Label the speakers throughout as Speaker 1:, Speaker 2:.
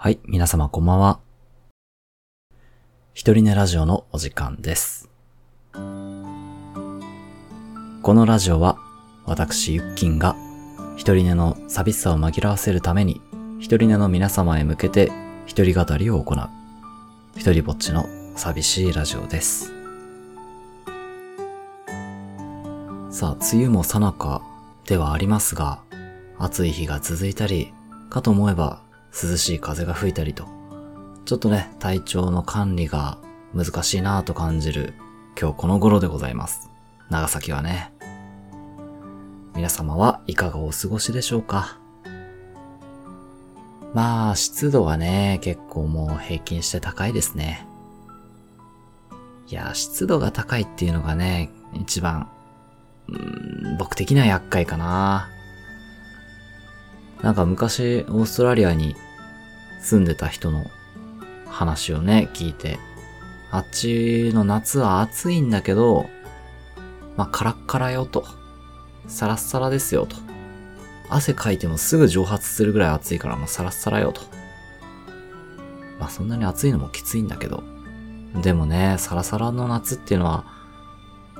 Speaker 1: はい、皆様こんばんは。一人寝ラジオのお時間です。このラジオは、私、ゆっきんが、一人寝の寂しさを紛らわせるために、一人寝の皆様へ向けて、一人語りを行う、一人ぼっちの寂しいラジオです。さあ、梅雨も最中ではありますが、暑い日が続いたり、かと思えば涼しい風が吹いたりと、ちょっとね、体調の管理が難しいなぁと感じる今日この頃でございます。長崎はね。皆様はいかがお過ごしでしょうか？まあ、湿度はね、結構もう平均して高いですね。いや、湿度が高いっていうのがね、一番、うん僕的には厄介かな。なんか昔、オーストラリアに住んでた人の話をね、聞いて、あっちの夏は暑いんだけど、まあ、カラッカラよと。サラッサラですよと。汗かいてもすぐ蒸発するぐらい暑いからもうサラッサラよと。まあ、そんなに暑いのもきついんだけど。でもね、サラサラの夏っていうのは、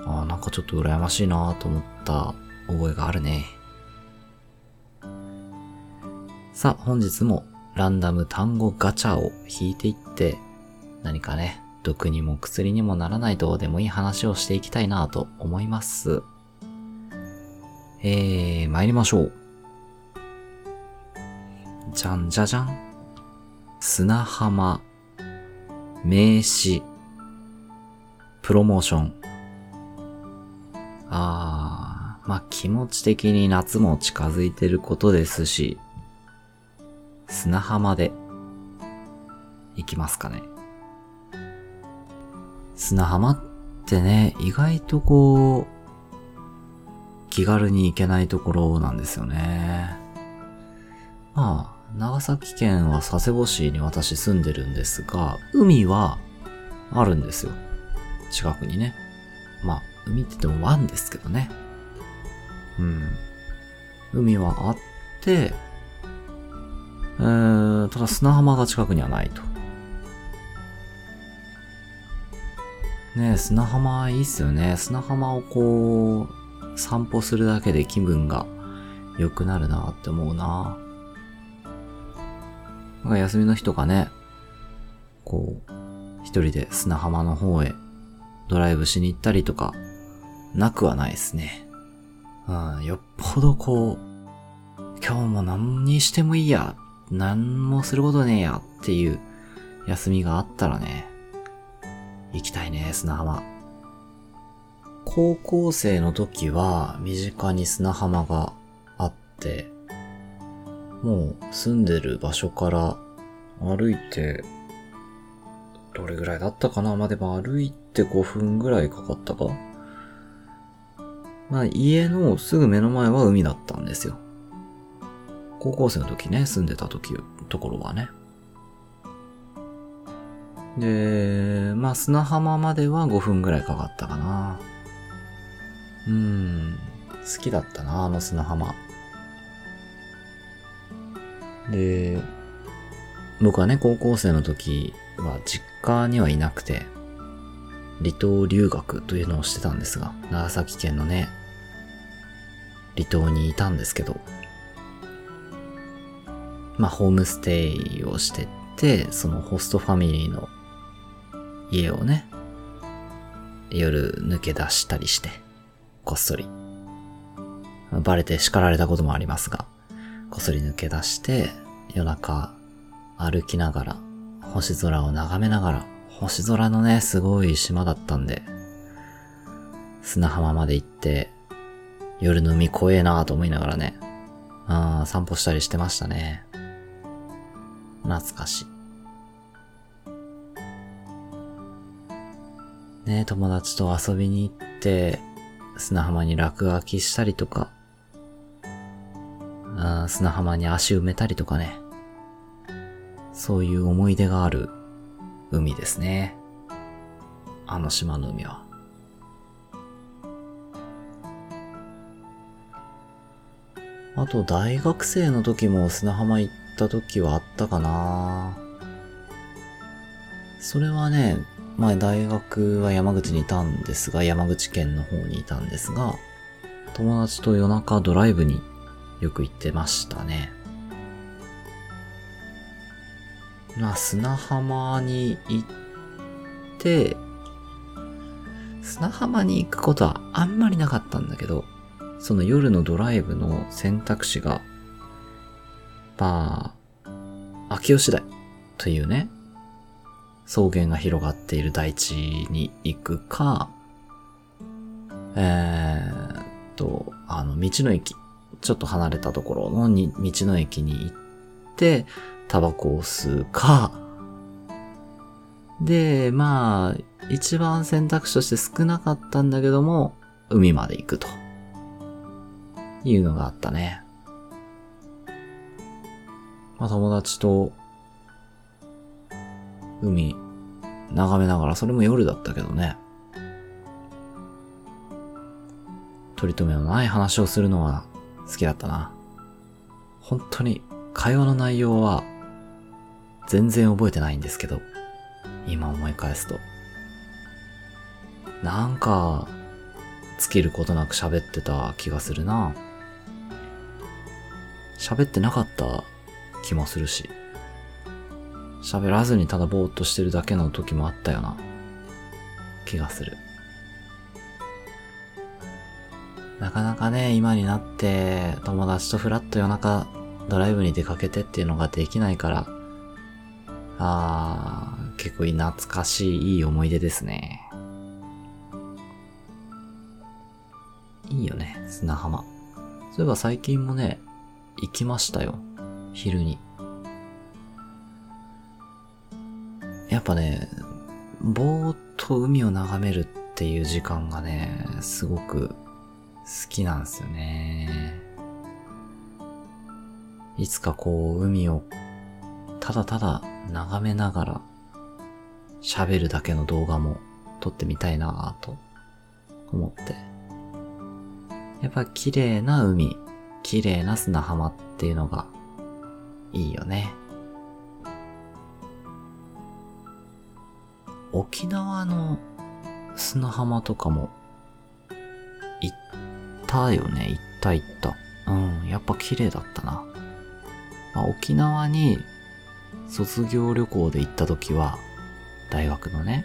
Speaker 1: あーなんかちょっと羨ましいなと思った覚えがあるね。さあ、本日もランダム単語ガチャを引いていって、何かね、毒にも薬にもならないどうでもいい話をしていきたいなと思います。えー、参りましょう。じゃんじゃじゃん。砂浜、名詞、プロモーション。あー、まあ、気持ち的に夏も近づいてることですし、砂浜で行きますかね。砂浜ってね、意外とこう、気軽に行けないところなんですよね。まあ、長崎県は佐世保市に私住んでるんですが、海はあるんですよ。近くにね。まあ、海って言っても湾ですけどね。うん。海はあって、えー、ただ砂浜が近くにはないと。ね、砂浜いいっすよね。砂浜をこう、散歩するだけで気分が良くなるなって思うな。なんか休みの日とかね、こう、一人で砂浜の方へドライブしに行ったりとか、なくはないですね。うん、よっぽどこう、今日も何にしてもいいや、何もすることねえやっていう休みがあったらね、行きたいね、砂浜。高校生の時は身近に砂浜があって、もう住んでる場所から歩いて、どれぐらいだったかな？まあ、でも歩いて5分ぐらいかかったかまあ家のすぐ目の前は海だったんですよ。高校生の時ね、住んでた時、ところはね。で、まあ砂浜までは5分ぐらいかかったかな。うーん、好きだったな、あの砂浜。で、僕はね、高校生の時は実家にはいなくて、離島留学というのをしてたんですが、長崎県のね、離島にいたんですけど、まあ、ホームステイをしてって、そのホストファミリーの家をね、夜抜け出したりして、こっそり。バレて叱られたこともありますが、こっそり抜け出して、夜中歩きながら、星空を眺めながら、星空のね、すごい島だったんで、砂浜まで行って、夜の海怖えなぁと思いながらね、あ散歩したりしてましたね。懐かしい。ね友達と遊びに行って、砂浜に落書きしたりとか、砂浜に足埋めたりとかね。そういう思い出がある海ですね。あの島の海は。あと大学生の時も砂浜行っった時はあったかなそれはね、前大学は山口にいたんですが、山口県の方にいたんですが、友達と夜中ドライブによく行ってましたね。まあ、砂浜に行って、砂浜に行くことはあんまりなかったんだけど、その夜のドライブの選択肢が、まあ、秋吉台というね、草原が広がっている大地に行くか、えー、っと、あの、道の駅、ちょっと離れたところのに道の駅に行って、タバコを吸うか、で、まあ、一番選択肢として少なかったんだけども、海まで行くと。いうのがあったね。まあ友達と、海、眺めながら、それも夜だったけどね。取り留めのない話をするのは好きだったな。本当に会話の内容は全然覚えてないんですけど、今思い返すと。なんか、尽きることなく喋ってた気がするな。喋ってなかった気もするし。喋らずにただぼーっとしてるだけの時もあったよな。気がする。なかなかね、今になって友達とフラッと夜中ドライブに出かけてっていうのができないから、あー、結構懐かしいいい思い出ですね。いいよね、砂浜。そういえば最近もね、行きましたよ。昼に。やっぱね、ぼーっと海を眺めるっていう時間がね、すごく好きなんですよね。いつかこう海をただただ眺めながら喋るだけの動画も撮ってみたいなぁと思って。やっぱ綺麗な海、綺麗な砂浜っていうのがいいよね。沖縄の砂浜とかも行ったよね。行った行った。うん、やっぱ綺麗だったな。まあ、沖縄に卒業旅行で行った時は、大学のね。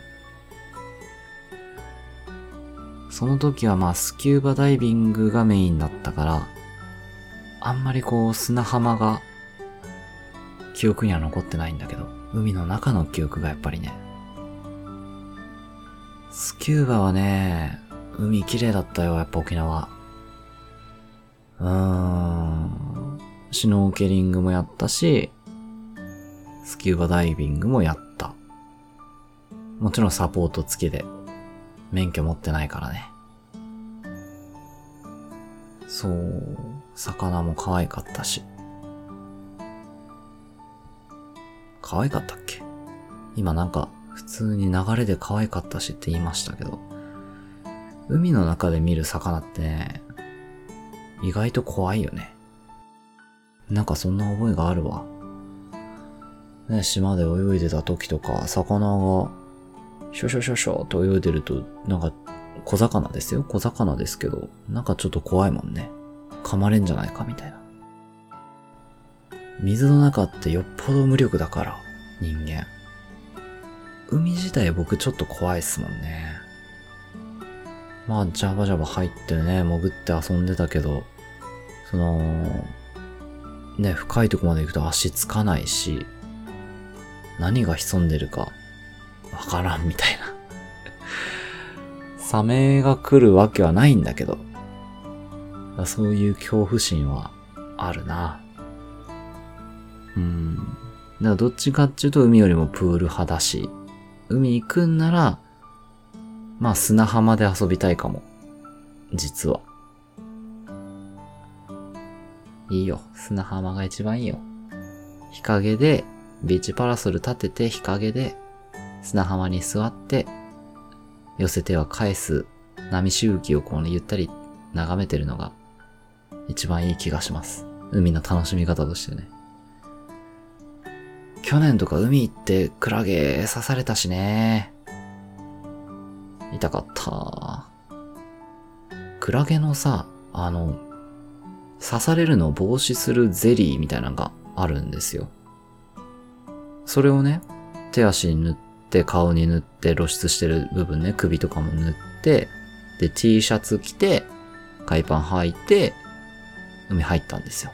Speaker 1: その時はまあスキューバダイビングがメインだったから、あんまりこう砂浜が記憶には残ってないんだけど、海の中の記憶がやっぱりね。スキューバはね、海綺麗だったよ、やっぱ沖縄。うーん。シュノーケリングもやったし、スキューバダイビングもやった。もちろんサポート付きで。免許持ってないからね。そう、魚も可愛かったし。可愛かったっけ？今なんか普通に流れで可愛かったしって言いましたけど、海の中で見る魚ってね、意外と怖いよね。なんかそんな覚えがあるわ。ね、島で泳いでた時とか、魚がショショショショと泳いでると、なんか、小魚ですよ？小魚ですけど、なんかちょっと怖いもんね。噛まれんじゃないかみたいな。水の中ってよっぽど無力だから、人間。海自体僕ちょっと怖いっすもんね。まあ、ジャバジャバ入ってね、潜って遊んでたけど、その、ね、深いとこまで行くと足つかないし、何が潜んでるかわからんみたいな。サメが来るわけはないんだけど、そういう恐怖心はあるな。うん。だからどっちかっていうと海よりもプール派だし、海行くんなら、まあ砂浜で遊びたいかも。実は。いいよ。砂浜が一番いいよ。日陰で、ビーチパラソル立てて日陰で砂浜に座って、寄せては返す波しぶきをこうね、ゆったり眺めてるのが一番いい気がします。海の楽しみ方としてね。去年とか海行ってクラゲ刺されたしね。痛かった。クラゲのさ、あの、刺されるのを防止するゼリーみたいなのがあるんですよ。それをね、手足に塗って、顔に塗って、露出してる部分ね、首とかも塗って、で、T シャツ着て、海パン履いて、海入ったんですよ。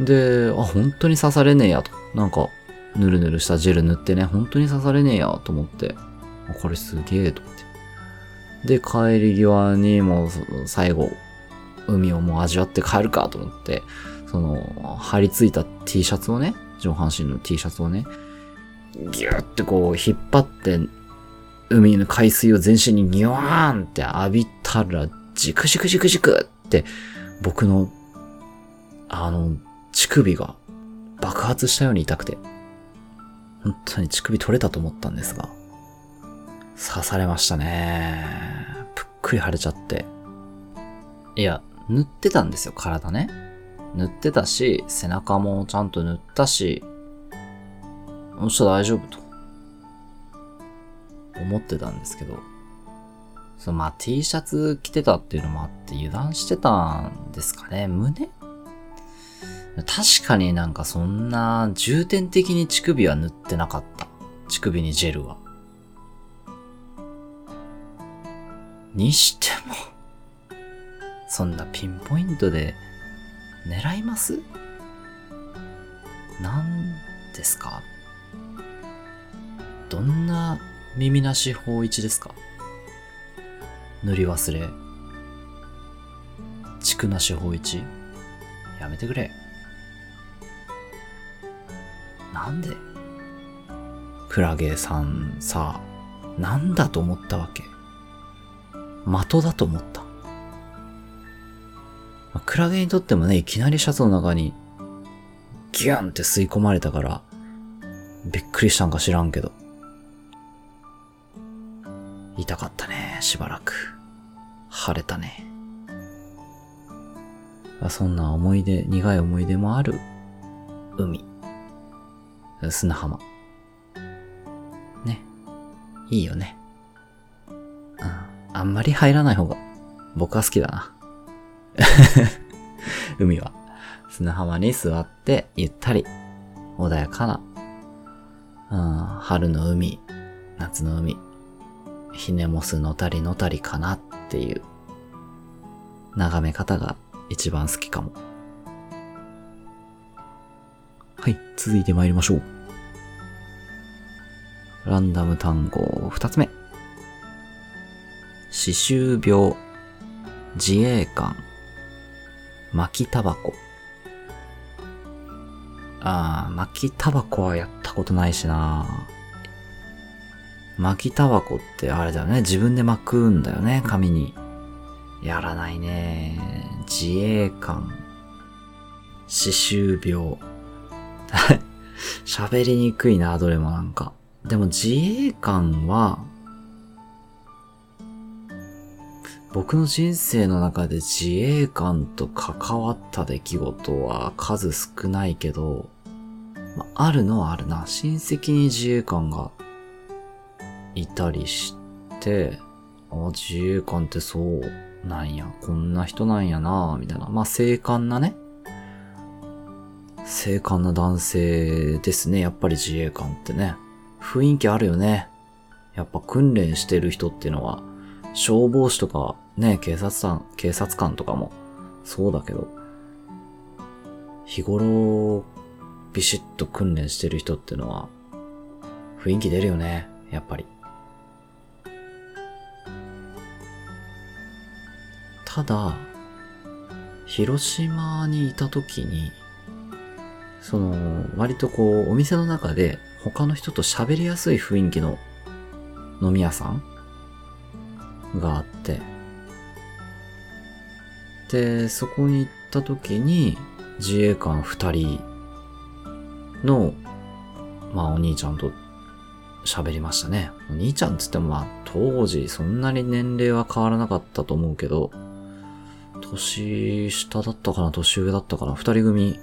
Speaker 1: で、あ、本当に刺されねえやと。なんか、ぬるぬるしたジェル塗ってね、本当に刺されねえや。と思って、あこれすげえと思って。で、帰り際にもう最後、海をもう味わって帰るか。と思って、その、張り付いた T シャツをね、上半身の T シャツをね、ギューってこう引っ張って、海の海水を全身にギュワーンって浴びたら、ジクジクジクジクって、僕の、あの、乳首が爆発したように痛くて、本当に乳首取れたと思ったんですが、刺されましたね。ぷっくり腫れちゃって。いや、塗ってたんですよ、体ね。塗ってたし、背中もちゃんと塗ったし、そしたら大丈夫と。思ってたんですけど、そのまあ T シャツ着てたっていうのもあって油断してたんですかね。胸確かになんかそんな重点的に乳首は塗ってなかった。乳首にジェルは。にしても、そんなピンポイントで狙います？なんですか？どんな耳なし法一ですか？塗り忘れ。畜なし法一？やめてくれ。なんで？クラゲさんさ、なんだと思ったわけ？的だと思った。クラゲにとってもね、いきなりシャツの中にギュンって吸い込まれたから、びっくりしたんか知らんけど。痛かったね、しばらく。腫れたね。そんな思い出、苦い思い出もある海。砂浜。ね。いいよね。うん。あんまり入らない方が僕は好きだな。海は。砂浜に座ってゆったり穏やかな、春の海、夏の海、ひねもすのたりのたりかなっていう眺め方が一番好きかも。はい、続いて参りましょう。ランダム単語二つ目。歯周病、自衛官、巻きタバコ。あー、巻きタバコはやったことないしな巻きタバコってあれだよね。自分で巻くんだよね、紙に。やらないね。自衛官。歯周病。喋りにくいな、どれもなんか。でも自衛官は、僕の人生の中で自衛官と関わった出来事は数少ないけど、まあ、るのはあるな。親戚に自衛官がいたりして、あ、自衛官ってそうなんや、こんな人なんやな、みたいな。まあ、精悍なね。精悍な男性ですね、やっぱり自衛官ってね。雰囲気あるよね。やっぱ訓練してる人っていうのは、消防士とかね、警察官、警察官とかもそうだけど、日頃ビシッと訓練してる人っていうのは、雰囲気出るよね、やっぱり。ただ、広島にいた時に、その、割とこう、お店の中で他の人と喋りやすい雰囲気の飲み屋さん？があって、で、そこに行った時に、自衛官二人の、まあお兄ちゃんと喋りましたね。お兄ちゃんつってもまあ当時そんなに年齢は変わらなかったと思うけど、年下だったかな？年上だったかな？二人組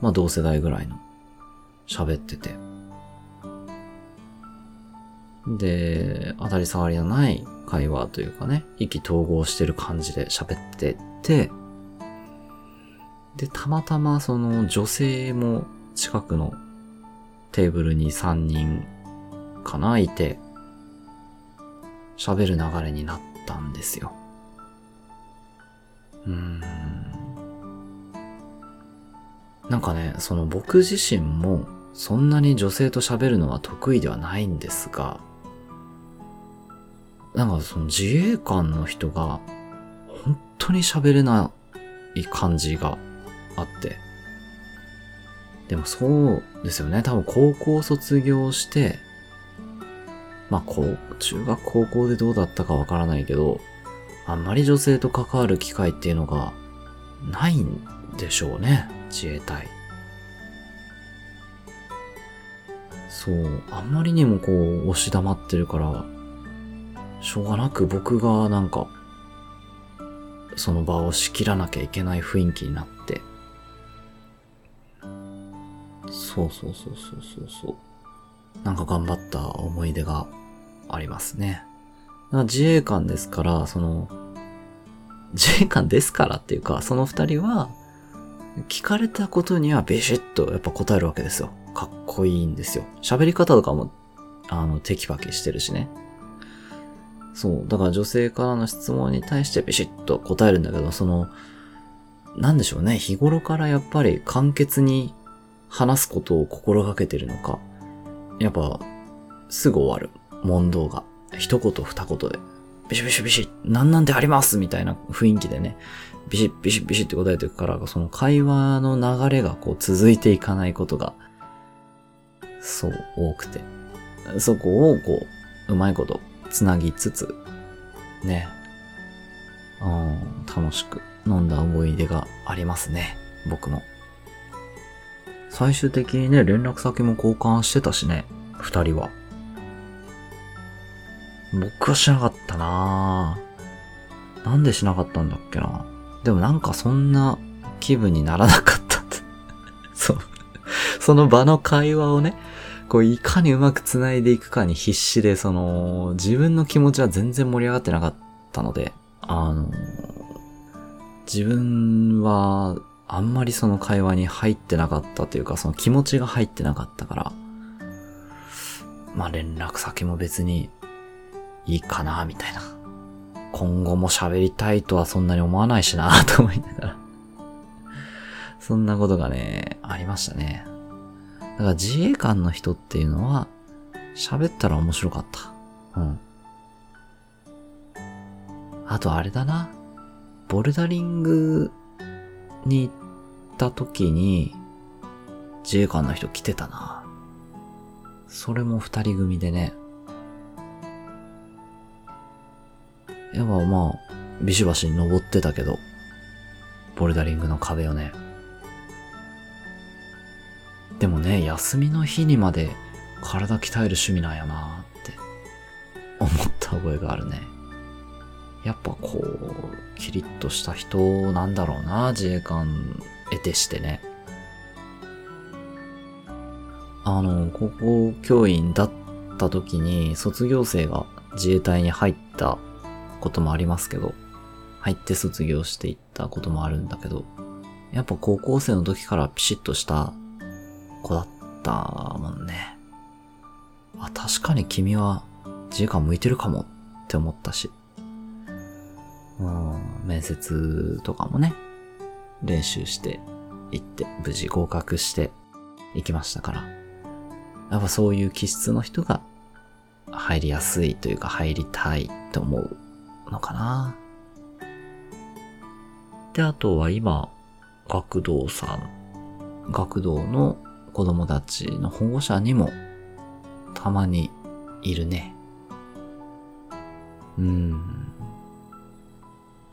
Speaker 1: まあ同世代ぐらいの喋ってて。で、当たり障りのない会話というかね、意気投合してる感じで喋ってて、で、たまたまその女性も近くのテーブルに3人かないて、喋る流れになったんですよ。うーん。なんかね、その僕自身もそんなに女性と喋るのは得意ではないんですが、なんかその自衛官の人が本当に喋れない感じがあって。でもそうですよね。多分高校卒業して、まあ、こう、中学高校でどうだったかわからないけど、あんまり女性と関わる機会っていうのがないんでしょうね。自衛隊。そう、あんまりにもこう、押し黙ってるから、しょうがなく僕がなんか、その場を仕切らなきゃいけない雰囲気になって。そうそうそうそうそうそう。なんか頑張った思い出がありますね。自衛官ですから、その、自衛官ですからっていうか、その二人は、聞かれたことにはビシッとやっぱ答えるわけですよ。かっこいいんですよ。喋り方とかも、あの、テキパキしてるしね。そう。だから女性からの質問に対してビシッと答えるんだけど、その、なんでしょうね。日頃からやっぱり簡潔に話すことを心がけてるのか。やっぱ、すぐ終わる。問答が。一言二言で。ビシビシビシ、なんなんでありますみたいな雰囲気でね。ビシッビシッビシッって答えていくから、その会話の流れがこう続いていかないことが、そう、多くて。そこをこう、うまいことつなぎつつ、ね、うん、楽しく飲んだ思い出がありますね。僕も。最終的にね、連絡先も交換してたしね、二人は。僕はしなかったなぁ。なんでしなかったんだっけなでもなんかそんな気分にならなかったって。そう。その場の会話をね、こう、いかにうまく繋いでいくかに必死で、その、自分の気持ちは全然盛り上がってなかったので、あの、自分は、あんまりその会話に入ってなかったというか、その気持ちが入ってなかったから、まあ連絡先も別にいいかな、みたいな。今後も喋りたいとはそんなに思わないしな、と思いながら。そんなことがね、ありましたね。だから自衛官の人っていうのは、喋ったら面白かった。うん。あとあれだな。ボルダリングに行った時に、自衛官の人来てたな。それも二人組でね。やっぱまあ、ビシバシに登ってたけど、ボルダリングの壁をね。でもね、休みの日にまで体鍛える趣味なんやなって思った覚えがあるね。やっぱこう、キリッとした人なんだろうな、自衛官得てしてね。あの、高校教員だった時に卒業生が自衛隊に入ったこともありますけど、入って卒業していったこともあるんだけど、やっぱ高校生の時からピシッとした子だったもんね。あ、確かに君は自衛官向いてるかもって思ったし。うん、面接とかもね、練習して行って、無事合格して行きましたから。やっぱそういう気質の人が入りやすいというか入りたいと思うのかな。で、あとは今、学童さん、学童の子供たちの保護者にもたまにいるね。うん。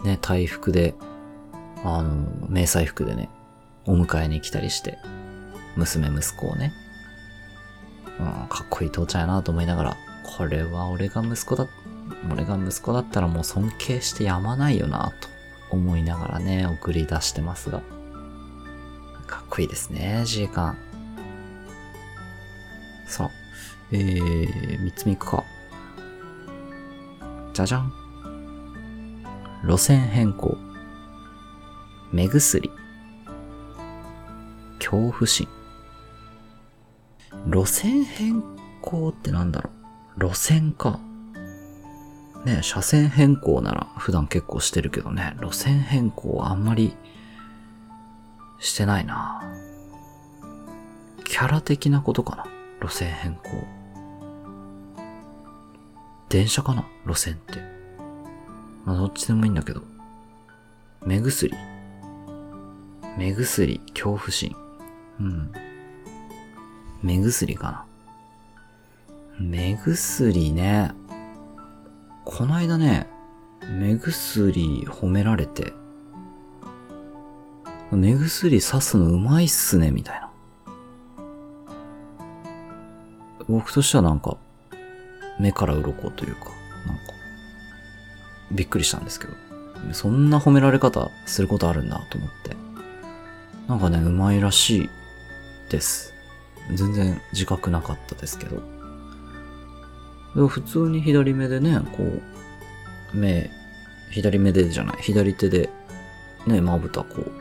Speaker 1: ね、体服で、あの、迷彩服でね、お迎えに来たりして、娘息子をね、うん、かっこいい父ちゃんやなと思いながら、これは俺が息子だ、俺が息子だったらもう尊敬してやまないよなと思いながらね、送り出してますが。かっこいいですね、自衛官。さあ、えー、三つ目いくか。じゃじゃん。路線変更。目薬。恐怖心。路線変更ってなんだろう？路線か。ね、車線変更なら普段結構してるけどね、路線変更はあんまりしてないなキャラ的なことかな？路線変更。電車かな？路線って。まあ、どっちでもいいんだけど。目薬。目薬、恐怖心。うん。目薬かな。目薬ね。こないだね、目薬褒められて、目薬刺すのうまいっすね、みたいな。僕としてはなんか、目から鱗というか、なんか、びっくりしたんですけど、そんな褒められ方することあるんだと思って。なんかね、うまいらしいです。全然自覚なかったですけど。普通に左目でね、こう、目、左目でじゃない、左手で、ね、まぶたこう、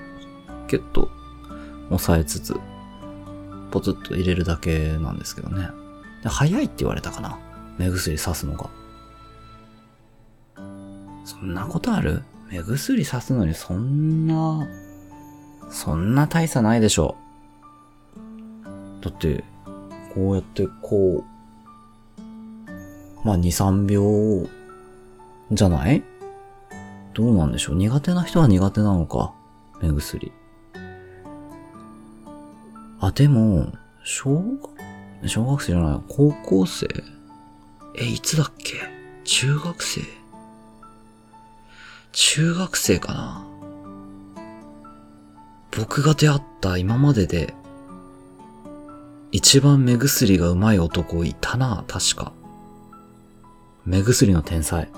Speaker 1: キュッと押さえつつ、ポツッと入れるだけなんですけどね。で早いって言われたかな。目薬さすのが。そんなことある？目薬さすのにそんな、そんな大差ないでしょ。だって、こうやってこう、まあ2、3秒じゃない？どうなんでしょう？苦手な人は苦手なのか？目薬。あ、でも、小学、小学生じゃない、高校生？え、いつだっけ？中学生？中学生かな？僕が出会った今までで、一番目薬がうまい男いたな、確か。目薬の天才。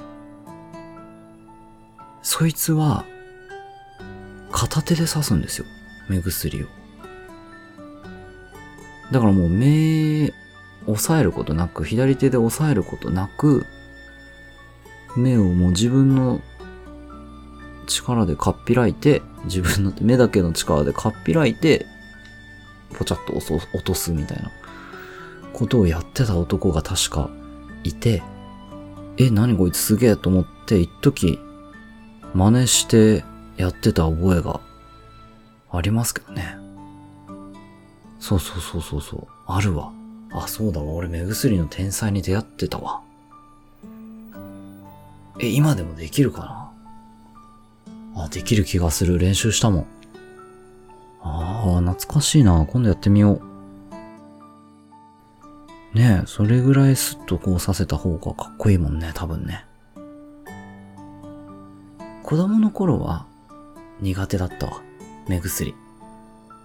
Speaker 1: そいつは、片手で刺すんですよ。目薬を。だからもう目、押さえることなく、左手で押さえることなく、目をもう自分の力でかっぴらいて、自分の目だけの力でかっぴらいて、ポチャッと落とすみたいなことをやってた男が確かいて、え、何こいつすげえと思って、一時、真似してやってた覚えがありますけどね。そうそうそうそうそう。あるわ。あ、そうだわ。俺目薬の天才に出会ってたわ。え、今でもできるかな？あ、できる気がする。練習したもん。ああ、懐かしいな。今度やってみよう。ねえ、それぐらいスッとこうさせた方がかっこいいもんね、多分ね。子供の頃は苦手だったわ。目薬。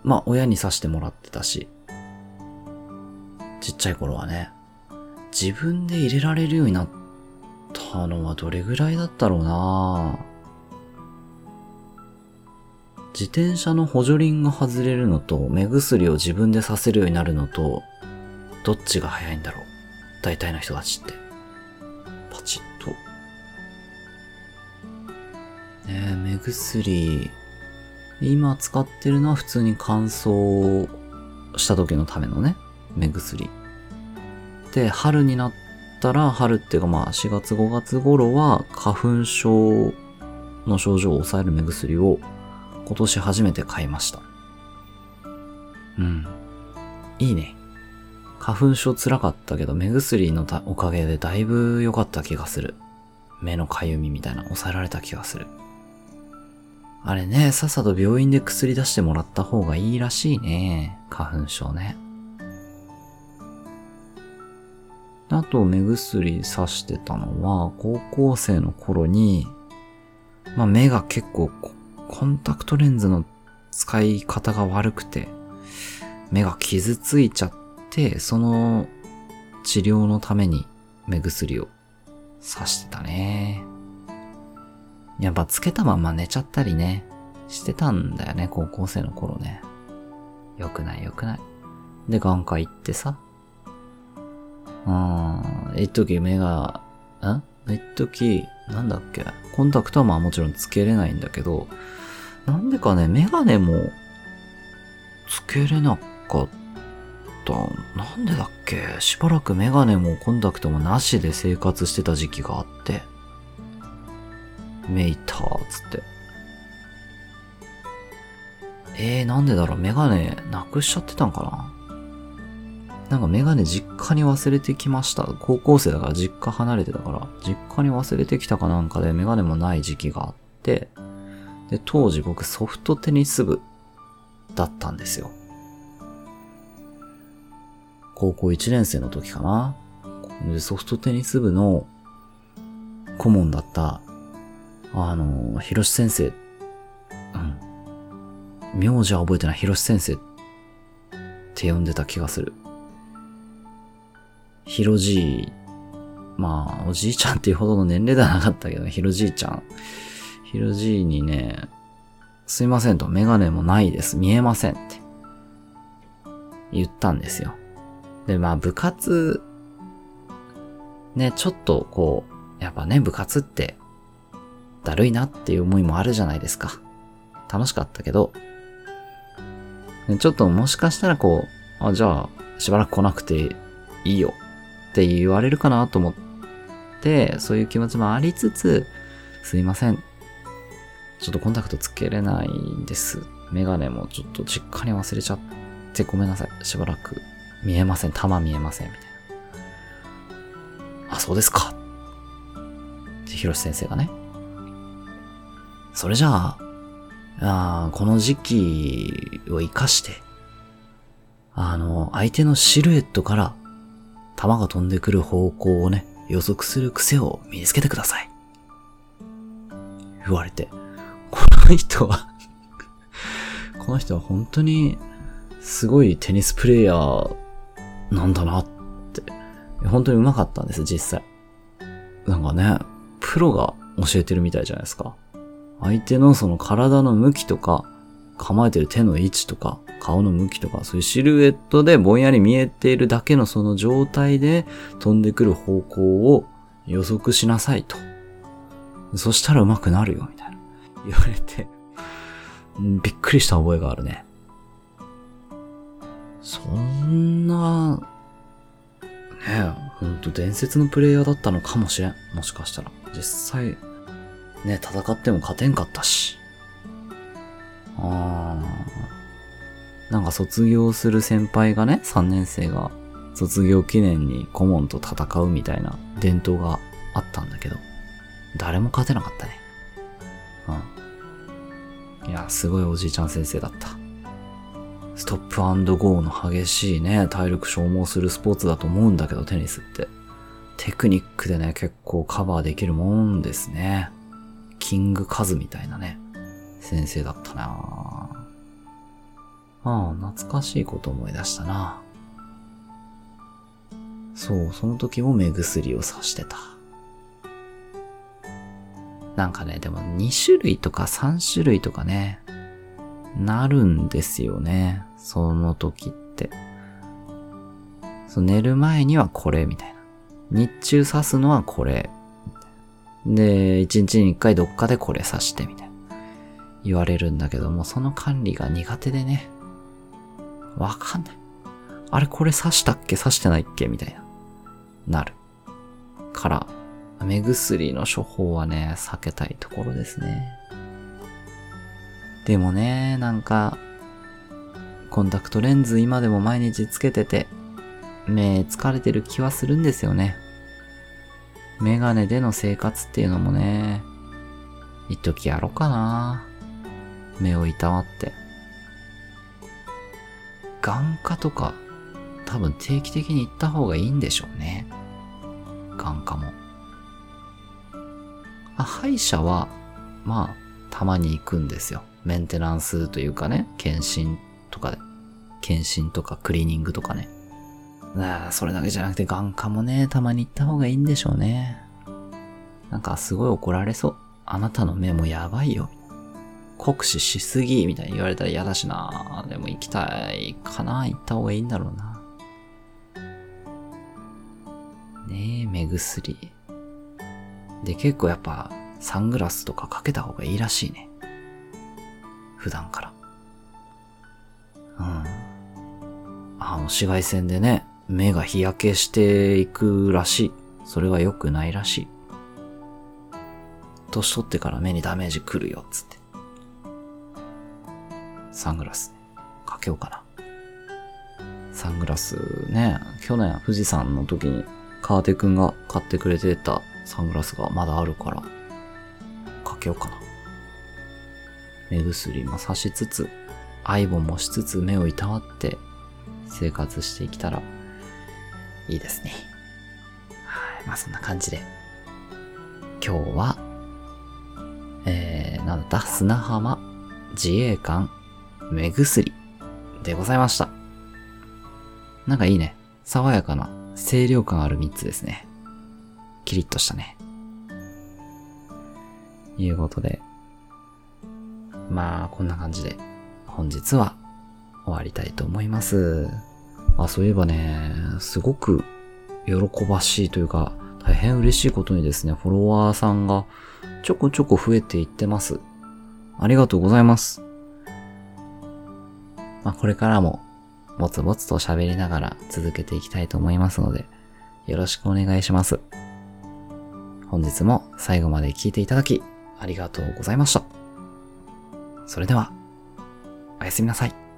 Speaker 1: まあ、親に刺してもらってたし。ちっちゃい頃はね。自分で入れられるようになったのはどれぐらいだったろうな自転車の補助輪が外れるのと、目薬を自分でさせるようになるのと、どっちが早いんだろう？大体の人たちって。パチッと。ねえ、目薬、今使ってるのは普通に乾燥した時のためのね、目薬。で、春になったら、春っていうかまあ4月5月頃は花粉症の症状を抑える目薬を今年初めて買いました。うん。いいね。花粉症辛かったけど目薬のおかげでだいぶ良かった気がする。目のかゆみみたいな抑えられた気がする。あれね、さっさと病院で薬出してもらった方がいいらしいね。花粉症ね。あと、目薬さしてたのは、高校生の頃に、まあ目が結構コンタクトレンズの使い方が悪くて、目が傷ついちゃってて、その治療のために目薬をさしてたね。やっぱつけたまま寝ちゃったりね、してたんだよね、高校生の頃ね。よくないよくない。で、眼科行ってさ。うん、一時目が、ん一時、なんだっけ？コンタクトはまあもちろんつけれないんだけど、なんでかね、メガネも、つけれなかった。なんでだっけ？しばらくメガネもコンタクトもなしで生活してた時期があって。目いたーっつって。えー、なんでだろう？メガネなくしちゃってたんかな？なんかメガネ実家に忘れてきました。高校生だから実家離れてたから、実家に忘れてきたかなんかでメガネもない時期があって、で、当時僕ソフトテニス部だったんですよ。高校1年生の時かな。ソフトテニス部の顧問だった、あの、ひろし先生、うん。名字は覚えてないひろし先生って呼んでた気がする。ひろじい、まあ、おじいちゃんっていうほどの年齢ではなかったけど、ひろじいちゃん。ひろじいにね、すいませんと、メガネもないです。見えませんって。言ったんですよ。で、まあ、部活、ね、ちょっとこう、やっぱね、部活って、だるいなっていう思いもあるじゃないですか。楽しかったけど、ちょっともしかしたらこう、あ、じゃあ、しばらく来なくていいよって言われるかなと思って、そういう気持ちもありつつ、すいません。ちょっとコンタクトつけれないんです。メガネもちょっと実家に忘れちゃってごめんなさい。しばらく見えません。玉見えません。みたいな。あ、そうですか。ってヒロシ先生がね。それじゃあ、あこの時期を活かして、あの、相手のシルエットから弾が飛んでくる方向をね、予測する癖を身につけてください。言われて、この人はこの人は本当にすごいテニスプレイヤーなんだなって、本当に上手かったんです、実際。なんかね、プロが教えてるみたいじゃないですか。相手のその体の向きとか、構えてる手の位置とか、顔の向きとか、そういうシルエットでぼんやり見えているだけのその状態で飛んでくる方向を予測しなさいと。そしたら上手くなるよ、みたいな。言われて、びっくりした覚えがあるね。そんな、ねえ、ほんと伝説のプレイヤーだったのかもしれん。もしかしたら。実際、ね、戦っても勝てんかったし。あーなんか卒業する先輩がね、3年生が卒業記念に顧問と戦うみたいな伝統があったんだけど、誰も勝てなかったね。うん。いや、すごいおじいちゃん先生だった。ストップゴーの激しいね、体力消耗するスポーツだと思うんだけど、テニスって。テクニックでね、結構カバーできるもんですね。キングカズみたいなね。先生だったなああ、懐かしいこと思い出したな。そう、その時も目薬をさしてた。なんかね、でも2種類とか3種類とかね、なるんですよね。その時って。そう寝る前にはこれみたいな。日中刺すのはこれ。で、1日に1回どっかでこれ刺してみたいな。言われるんだけども、その管理が苦手でね、わかんない。あれこれ刺したっけ？刺してないっけ？みたいな、なる。から、目薬の処方はね、避けたいところですね。でもね、なんか、コンタクトレンズ今でも毎日つけてて、目疲れてる気はするんですよね。メガネでの生活っていうのもね、一時やろうかな。目をいたわって。眼科とか多分定期的に行った方がいいんでしょうね。眼科も。あ、歯医者は、まあ、たまに行くんですよ。メンテナンスというかね、検診とか。検診とかクリーニングとかね。あそれだけじゃなくて眼科もね、たまに行った方がいいんでしょうね。なんかすごい怒られそう。あなたの目もやばいよ。酷使しすぎみたいに言われたら嫌だしな。でも行きたいかな行った方がいいんだろうな。ねえ、目薬。で、結構やっぱ、サングラスとかかけた方がいいらしいね。普段から。うん。あの、紫外線でね、目が日焼けしていくらしい。それは良くないらしい。年取ってから目にダメージ来るよ、つって。サングラス、かけようかな。サングラスね、去年富士山の時に川手くんが買ってくれてたサングラスがまだあるから、かけようかな。目薬もさしつつ、アイボもしつつ目をいたわって生活していきたらいいですね。はい。まあそんな感じで。今日は、えー、なんだった？砂浜自衛官目薬でございました。なんかいいね。爽やかな清涼感ある3つですね。キリッとしたね。いうことで。まあ、こんな感じで、本日は終わりたいと思います。あ、そういえばね、すごく喜ばしいというか、大変嬉しいことにですね、フォロワーさんがちょこちょこ増えていってます。ありがとうございます。まあ、これからも、もつもつと喋りながら続けていきたいと思いますので、よろしくお願いします。本日も最後まで聞いていただき、ありがとうございました。それでは、おやすみなさい。